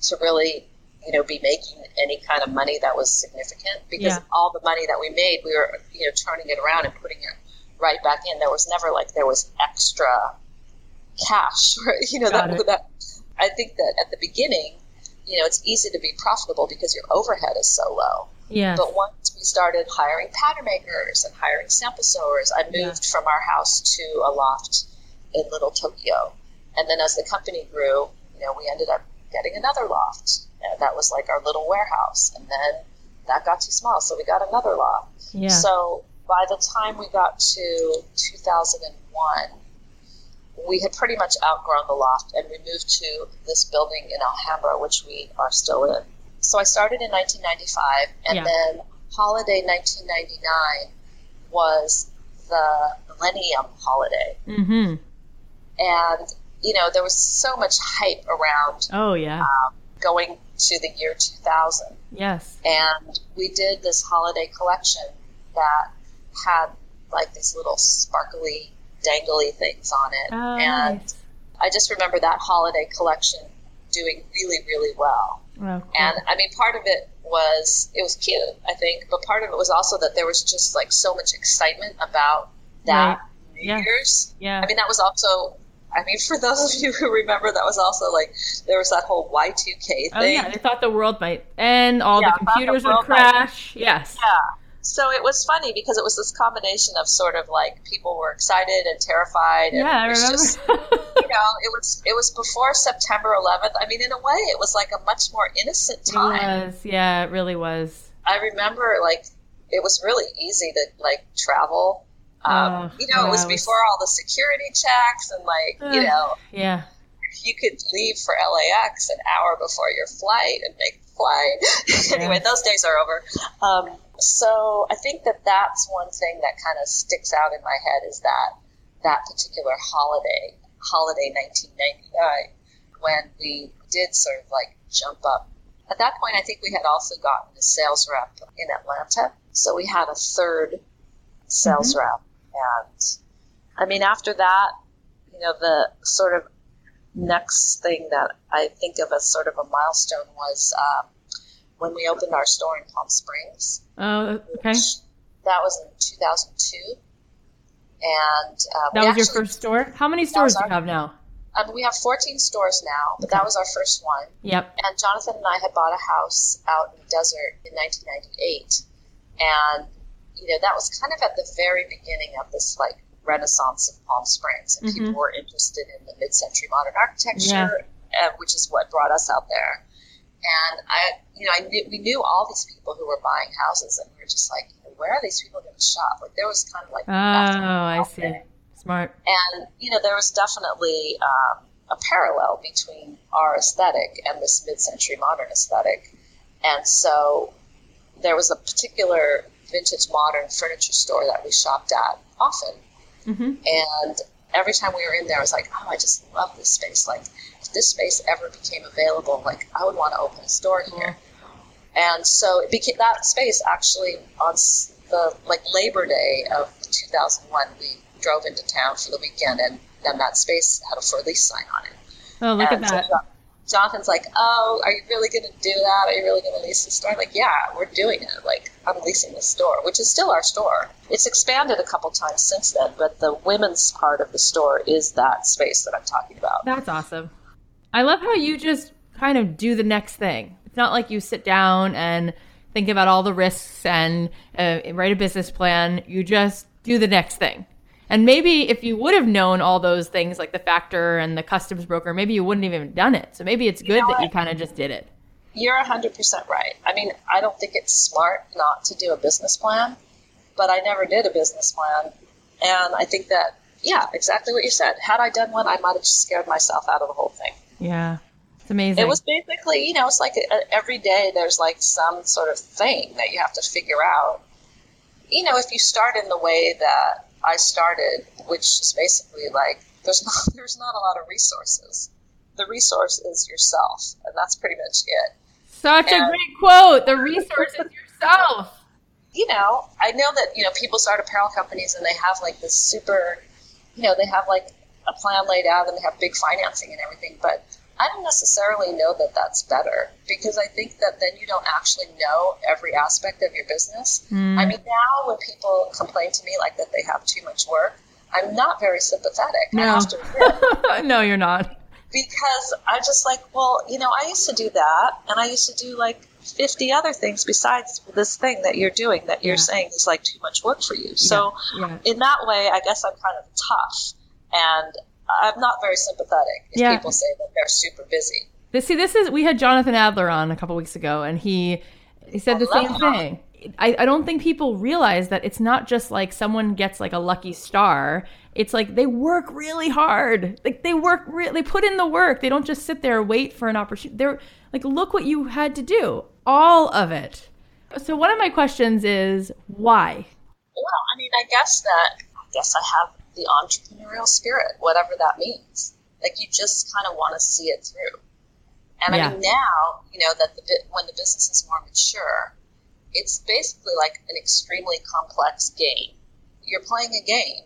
to really, you know, be making any kind of money that was significant because Yeah. all the money that we made, we were, you know, turning it around and putting it right back in. There was never like there was extra cash, or, you know, Got that, it. that I think that at the beginning, you know, it's easy to be profitable because your overhead is so low. Yeah. But once we started hiring pattern makers and hiring sample sewers, I moved Yeah. from our house to a loft in Little Tokyo. And then as the company grew, you know, we ended up getting another loft. And that was like our little warehouse. And then that got too small, so we got another loft. Yeah. So by the time we got to 2001, we had pretty much outgrown the loft and we moved to this building in Alhambra, which we are still in. So I started in 1995, and Yeah. then holiday 1999 was the millennium holiday. mm-hmm. And, you know, there was so much hype around Oh yeah. going to the year 2000 yes. and we did this holiday collection that had like these little sparkly dangly things on it Oh, and nice. i just remember that holiday collection doing really really well Oh, cool. and i mean part of it was it was cute i think but part of it was also that there was just like so much excitement about that Right. new Yeah. year's yeah. I mean, that was also, I mean, for those of you who remember, that was also like, there was that whole Y2K thing. oh yeah. They thought the world might end. All Yeah, the thought the computers would world might- crash. Yes. Yeah. So it was funny because it was this combination of sort of like people were excited and terrified. And Yeah, I it was remember. just, you know, it was it was before September 11th. I mean, in a way, it was like a much more innocent it time. was. Yeah. It really was. I remember like it was really easy to like travel. Um, Oh, you know, it was yeah, it was- before all the security checks and like you know Yeah. you could leave for LAX an hour before your flight and make the flight. anyway, those days are over. Um, so I think that that's one thing that kind of sticks out in my head is that that particular holiday, holiday 1999, when we did sort of like jump up. At that point, I think we had also gotten a sales rep in Atlanta. So we had a third sales rep. And I mean, after that, you know, the sort of next thing that I think of as sort of a milestone was um, when we opened our store in Palm Springs. Oh, okay. That was in 2002. And uh, That was your first store. How many stores do you have now? Um, we have 14 stores now, but that was our first one. Yep. And Jonathan and I had bought a house out in the desert in 1998. And, you know, that was kind of at the very beginning of this, like, renaissance of Palm Springs. And people were interested in the mid century modern architecture, uh, which is what brought us out there. And I, you know, I knew, we knew all these people who were buying houses, and we were just like, where are these people going to shop? Like, there was kind of like, Oh, I see. Smart. And, you know, there was definitely um, a parallel between our aesthetic and this mid century modern aesthetic. And so there was a particular vintage modern furniture store that we shopped at often. Mm-hmm. And every time we were in there, I was like, oh, I just love this space. Like, this space ever became available, like, I would want to open a store here. And so it became that space actually on the like Labor Day of 2001. We drove into town for the weekend, and then that space had a for lease sign on it. Oh, look at And so that. got- Jonathan's like, "Oh, are you really going to do that? Are you really going to lease the store?" I'm like, "Yeah, we're doing it. Like, I'm leasing the store, which is still our store. It's expanded a couple times since then, but the women's part of the store is that space that I'm talking about." That's awesome. I love how you just kind of do the next thing. It's not like you sit down and think about all the risks and uh, write a business plan. You just do the next thing. And maybe if you would have known all those things like the factor and the customs broker, maybe you wouldn't have even done it. So maybe it's good you know that you kind of just did it. You're 100% right. I mean, I don't think it's smart not to do a business plan, but I never did a business plan. And I think that, yeah, exactly what you said. Had I done one, I might have scared myself out of the whole thing. Yeah. It's amazing. It was basically, you know, it's like a, a, every day there's like some sort of thing that you have to figure out. You know, if you start in the way that I started, which is basically like there's not there's not a lot of resources. The resource is yourself, and that's pretty much it. Such and, a great quote. The resource is yourself. You know, I know that you know people start apparel companies and they have like this super, you know, they have like a plan laid out and they have big financing and everything, but I don't necessarily know that that's better because I think that then you don't actually know every aspect of your business. Mm. I mean, now when people complain to me like that they have too much work, I'm not very sympathetic. No, no, you're not. Because I'm just like, well, you know, I used to do that, and I used to do like 50 other things besides this thing that you're doing that you're yeah. saying is like too much work for you. Yeah. So, yeah. in that way, I guess I'm kind of tough. And I'm not very sympathetic if yeah. people say that they're super busy. This, see, this is we had Jonathan Adler on a couple weeks ago, and he he said I the same thing. I, I don't think people realize that it's not just like someone gets like a lucky star. It's like they work really hard. Like they work, re- they put in the work. They don't just sit there wait for an opportunity. They're like, look what you had to do, all of it. So one of my questions is why? Well, I mean, I guess that I guess I have the entrepreneurial spirit, whatever that means. Like you just kind of want to see it through. And yeah. I mean, now, you know, that the, when the business is more mature, it's basically like an extremely complex game. You're playing a game,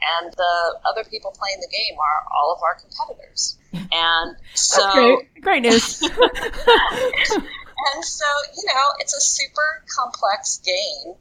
and the other people playing the game are all of our competitors. And so, great. great news. and so, you know, it's a super complex game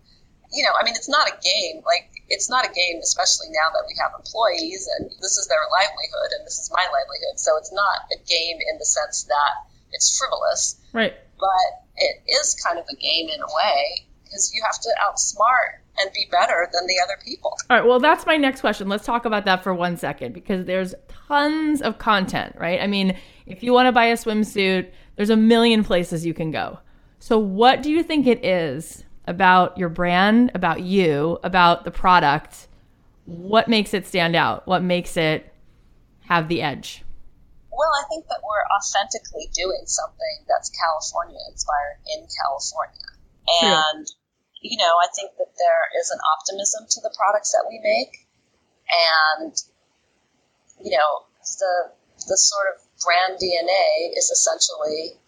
you know, I mean, it's not a game. Like, it's not a game, especially now that we have employees and this is their livelihood and this is my livelihood. So it's not a game in the sense that it's frivolous. Right. But it is kind of a game in a way because you have to outsmart and be better than the other people. All right. Well, that's my next question. Let's talk about that for one second because there's tons of content, right? I mean, if you want to buy a swimsuit, there's a million places you can go. So, what do you think it is about your brand, about you, about the product, what makes it stand out? What makes it have the edge? Well, I think that we're authentically doing something that's California inspired in California. And, True. you know, I think that there is an optimism to the products that we make. And, you know, the, the sort of brand DNA is essentially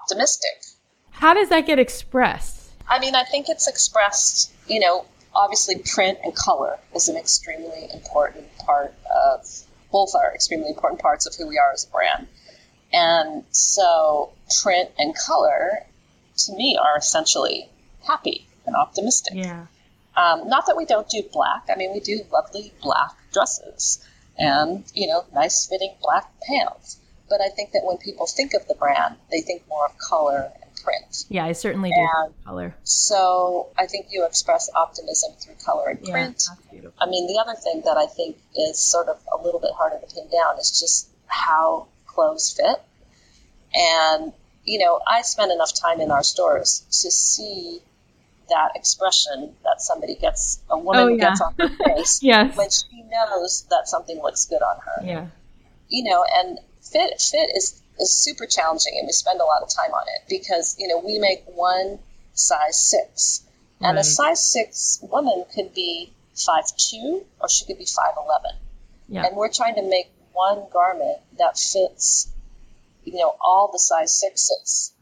optimistic. How does that get expressed? I mean, I think it's expressed, you know, obviously print and color is an extremely important part of, both are extremely important parts of who we are as a brand. And so print and color, to me, are essentially happy and optimistic. Yeah. Um, not that we don't do black. I mean, we do lovely black dresses and, you know, nice fitting black pants. But I think that when people think of the brand, they think more of color print. Yeah, I certainly do. And color. So I think you express optimism through color and print. Yeah, I mean, the other thing that I think is sort of a little bit harder to pin down is just how clothes fit. And, you know, I spend enough time in our stores to see that expression that somebody gets, a woman oh, yeah. gets on her face yes. when she knows that something looks good on her. Yeah. You know, and fit fit is is super challenging and we spend a lot of time on it because, you know, we make one size six. And right. a size six woman could be five two or she could be five eleven. Yeah. And we're trying to make one garment that fits, you know, all the size sixes.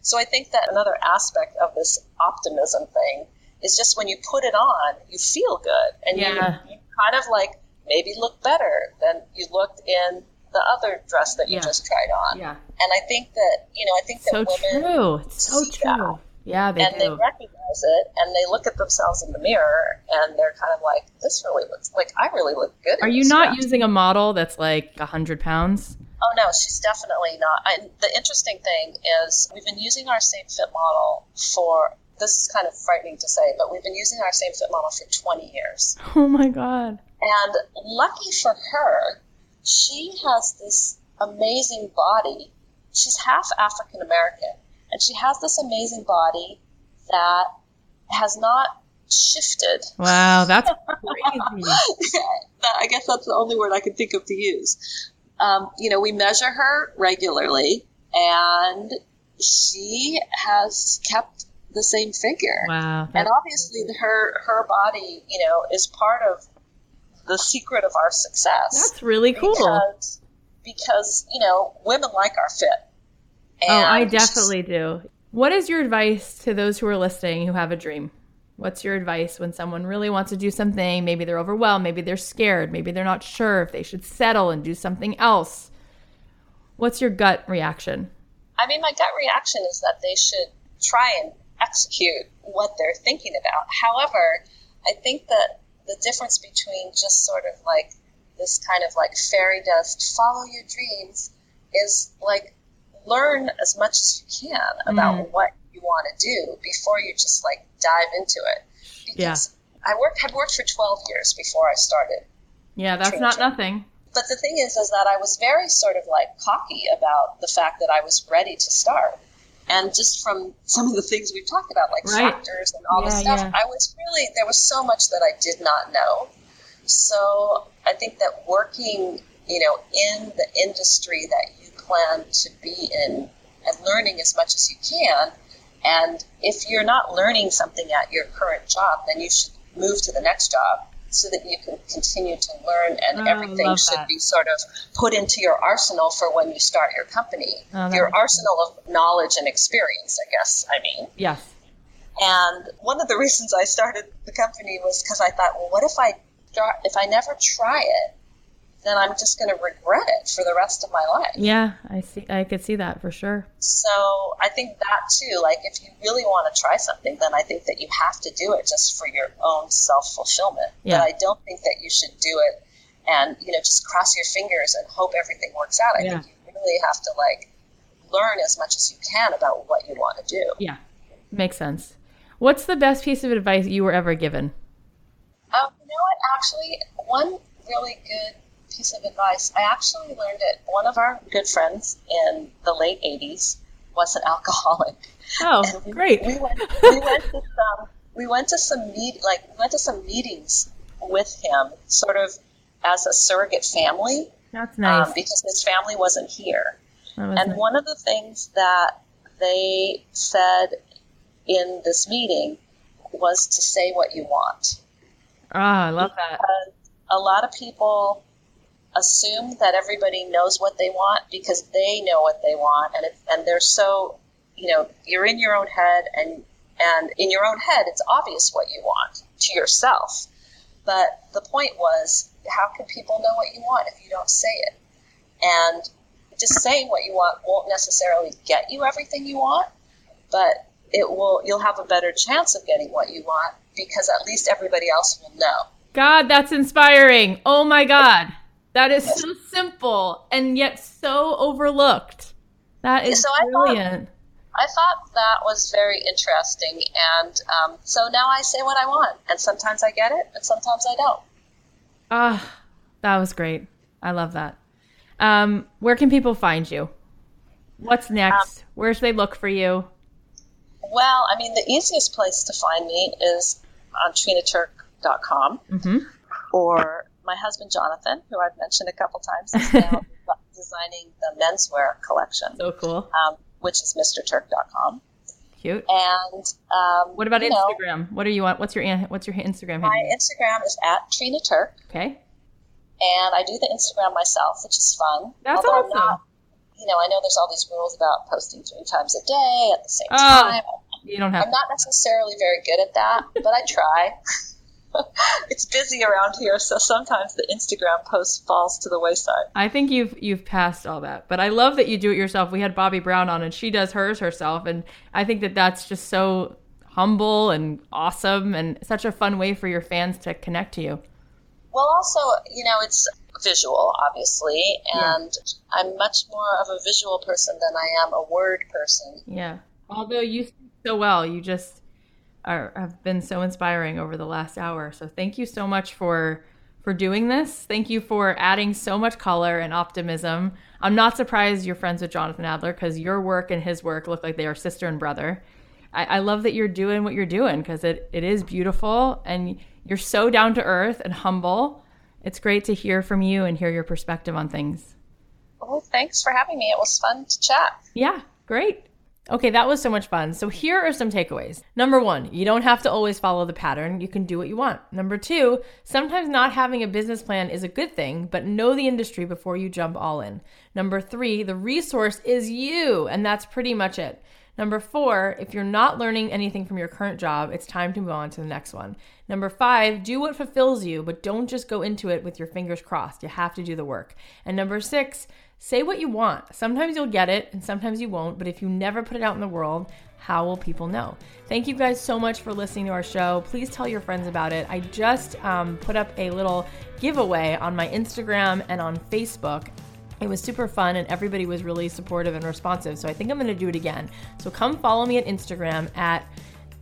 So I think that another aspect of this optimism thing is just when you put it on, you feel good and yeah. you, you kind of like maybe look better than you looked in the other dress that you Yeah. just tried on. Yeah. And I think that you know, I think that So women true. It's so see that. true. Yeah, they and they recognize it and they look at themselves in the mirror and they're kind of like, this really looks like I really look good. Are you not dress." using a model that's like a hundred pounds? Oh no, she's definitely not. And the interesting thing is, we've been using our same fit model for. This is kind of frightening to say, but we've been using our same fit model for 20 years. Oh my god. And lucky for her, she has this amazing body. She's half African American, and she has this amazing body that has not shifted. Wow, that's crazy. I guess that's the only word I can think of to use. Um, you know, we measure her regularly, and she has kept the same figure. Wow. And obviously, her her body, you know, is part of the secret of our success. that's really cool. Because, because you know, women like our fit. Oh, I definitely do. What is your advice to those who are listening who have a dream? What's your advice when someone really wants to do something? Maybe they're overwhelmed, maybe they're scared, maybe they're not sure if they should settle and do something else. What's your gut reaction? I mean, my gut reaction is that they should try and execute what they're thinking about. However, I think that the difference between just sort of like this kind of like fairy dust, follow your dreams, is like learn as much as you can about mm. what you want to do before you just like dive into it. Because I worked had worked for 12 years before I started Yeah, that's not nothing. but the thing is, is that I was very sort of like cocky about the fact that I was ready to start. And just from some of the things we've talked about, like Right. factors and all this Yeah, stuff, yeah. I was really, there was so much that I did not know. So I think that working, you know, in the industry that you plan to be in and learning as much as you can. And if you're not learning something at your current job, then you should move to the next job so that you can continue to learn and Oh, everything should that. be sort of put into your arsenal for when you start your company. Oh, your arsenal of knowledge and experience, I guess, I mean. Yes. And one of the reasons I started the company was because I thought, well, what if I if I never try it, then I'm just going to regret it for the rest of my life. Yeah, I see I could see that for sure. So I think that too, like if you really want to try something, then I think that you have to do it just for your own self fulfillment. Yeah. But I don't think that you should do it and you know just cross your fingers and hope everything works out. I Yeah. think you really have to like learn as much as you can about what you want to do. Yeah. Makes sense. What's the best piece of advice you were ever given? Um, you know what? Actually, one really good piece of advice I actually learned it. One of our good friends in the late '80s was an alcoholic. Oh, we, great. We went, we went to some we went to some meet like we went to some meetings with him, sort of as a surrogate family, That's nice. um, because his family wasn't here. Was And nice. one of the things that they said in this meeting was to say what you want. Ah, I love that. A lot of people assume that everybody knows what they want because they know what they want, and it, and they're so, you know, you're in your own head, and and in your own head, it's obvious what you want to yourself. But the point was, how can people know what you want if you don't say it? And just saying what you want won't necessarily get you everything you want, but it will. You'll have a better chance of getting what you want because at least everybody else will know. God, that's inspiring. Oh my God. That is so simple and yet so overlooked. That is So I thought- brilliant. I thought that was very interesting, and um, so now I say what I want, and sometimes I get it, and sometimes I don't. Ah, that was great. I love that. Um, where can people find you? What's next? Um, where should they look for you? Well, I mean, the easiest place to find me is on trinaturk.com, hmm or my husband Jonathan, who I've mentioned a couple times, is now designing the menswear collection, So cool. um, which is MrTurk.com. Cute. And um, What about you know, Instagram? What do you want? What's your what's your Instagram handle? my handle? Instagram is at Trina Turk. Okay. and I do the Instagram myself, which is fun. That's Although I'm awesome. not, you know, I know there's all these rules about posting three times a day at the same Oh. time. You don't have I'm not necessarily very good at that, but I try. it's busy. around here, so sometimes the Instagram post falls to the wayside. I think you've you've passed all that, but I love that you do it yourself. We had Bobbi Brown on, and she does hers herself, and I think that that's just so humble and awesome, and such a fun way for your fans to connect to you. Well, also, you know, it's visual, obviously, and yeah. I'm much more of a visual person than I am a word person. Yeah. Although you speak so well, you just are, have been so inspiring over the last hour. So thank you so much for for doing this. Thank you for adding so much color and optimism. I'm not surprised you're friends with Jonathan Adler because your work and his work look like they are sister and brother. I, I love that you're doing what you're doing because it, it is beautiful and you're so down to earth and humble. It's great to hear from you and hear your perspective on things. Well, thanks for having me. It was fun to chat. Yeah, great. Okay, that was so much fun. So here are some takeaways. Number one, you don't have to always follow the pattern. You can do what you want. Number two, sometimes not having a business plan is a good thing, but know the industry before you jump all in. Number three, the resource is you, and that's pretty much it. Number four, if you're not learning anything from your current job, it's time to move on to the next one. Number five, do what fulfills you, but don't just go into it with your fingers crossed. You have to do the work. And number six, Say what you want. Sometimes you'll get it and sometimes you won't, but if you never put it out in the world, how will people know? Thank you guys so much for listening to our show. Please tell your friends about it. I just um, put up a little giveaway on my Instagram and on Facebook. It was super fun and everybody was really supportive and responsive. So I think I'm going to do it again. So come follow me at Instagram at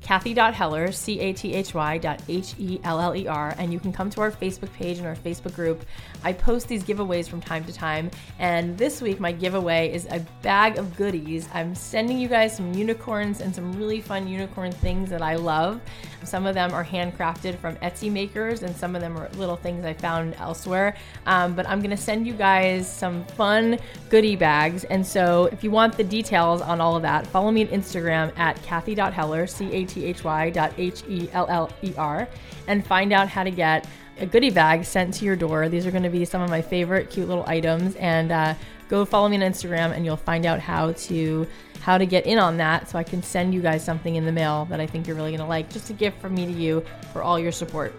Cathy.Heller, C A T H Y dot H E L L E R, and you can come to our Facebook page and our Facebook group. I post these giveaways from time to time, and this week my giveaway is a bag of goodies. I'm sending you guys some unicorns and some really fun unicorn things that I love. Some of them are handcrafted from Etsy makers, and some of them are little things I found elsewhere. Um, but I'm gonna send you guys some fun goodie bags, and so if you want the details on all of that, follow me on Instagram at Cathy.Heller, C A T H Y dot H E L L E R, and find out how to get a goodie bag sent to your door. These are going to be some of my favorite cute little items, and uh, go follow me on Instagram, and you'll find out how to how to get in on that, so I can send you guys something in the mail that I think you're really going to like, just a gift from me to you for all your support.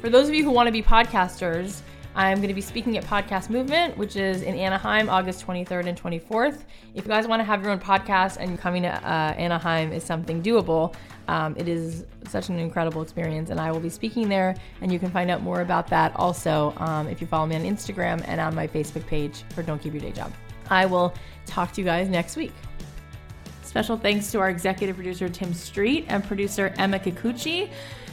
For those of you who want to be podcasters, I'm going to be speaking at Podcast Movement, which is in Anaheim, August 23rd and 24th. If you guys want to have your own podcast and coming to uh, Anaheim is something doable, um, it is such an incredible experience, and I will be speaking there. And you can find out more about that also um, if you follow me on Instagram and on my Facebook page for Don't Keep Your Day Job. I will talk to you guys next week. Special thanks to our executive producer, Tim Street, and producer, Emma Kikuchi.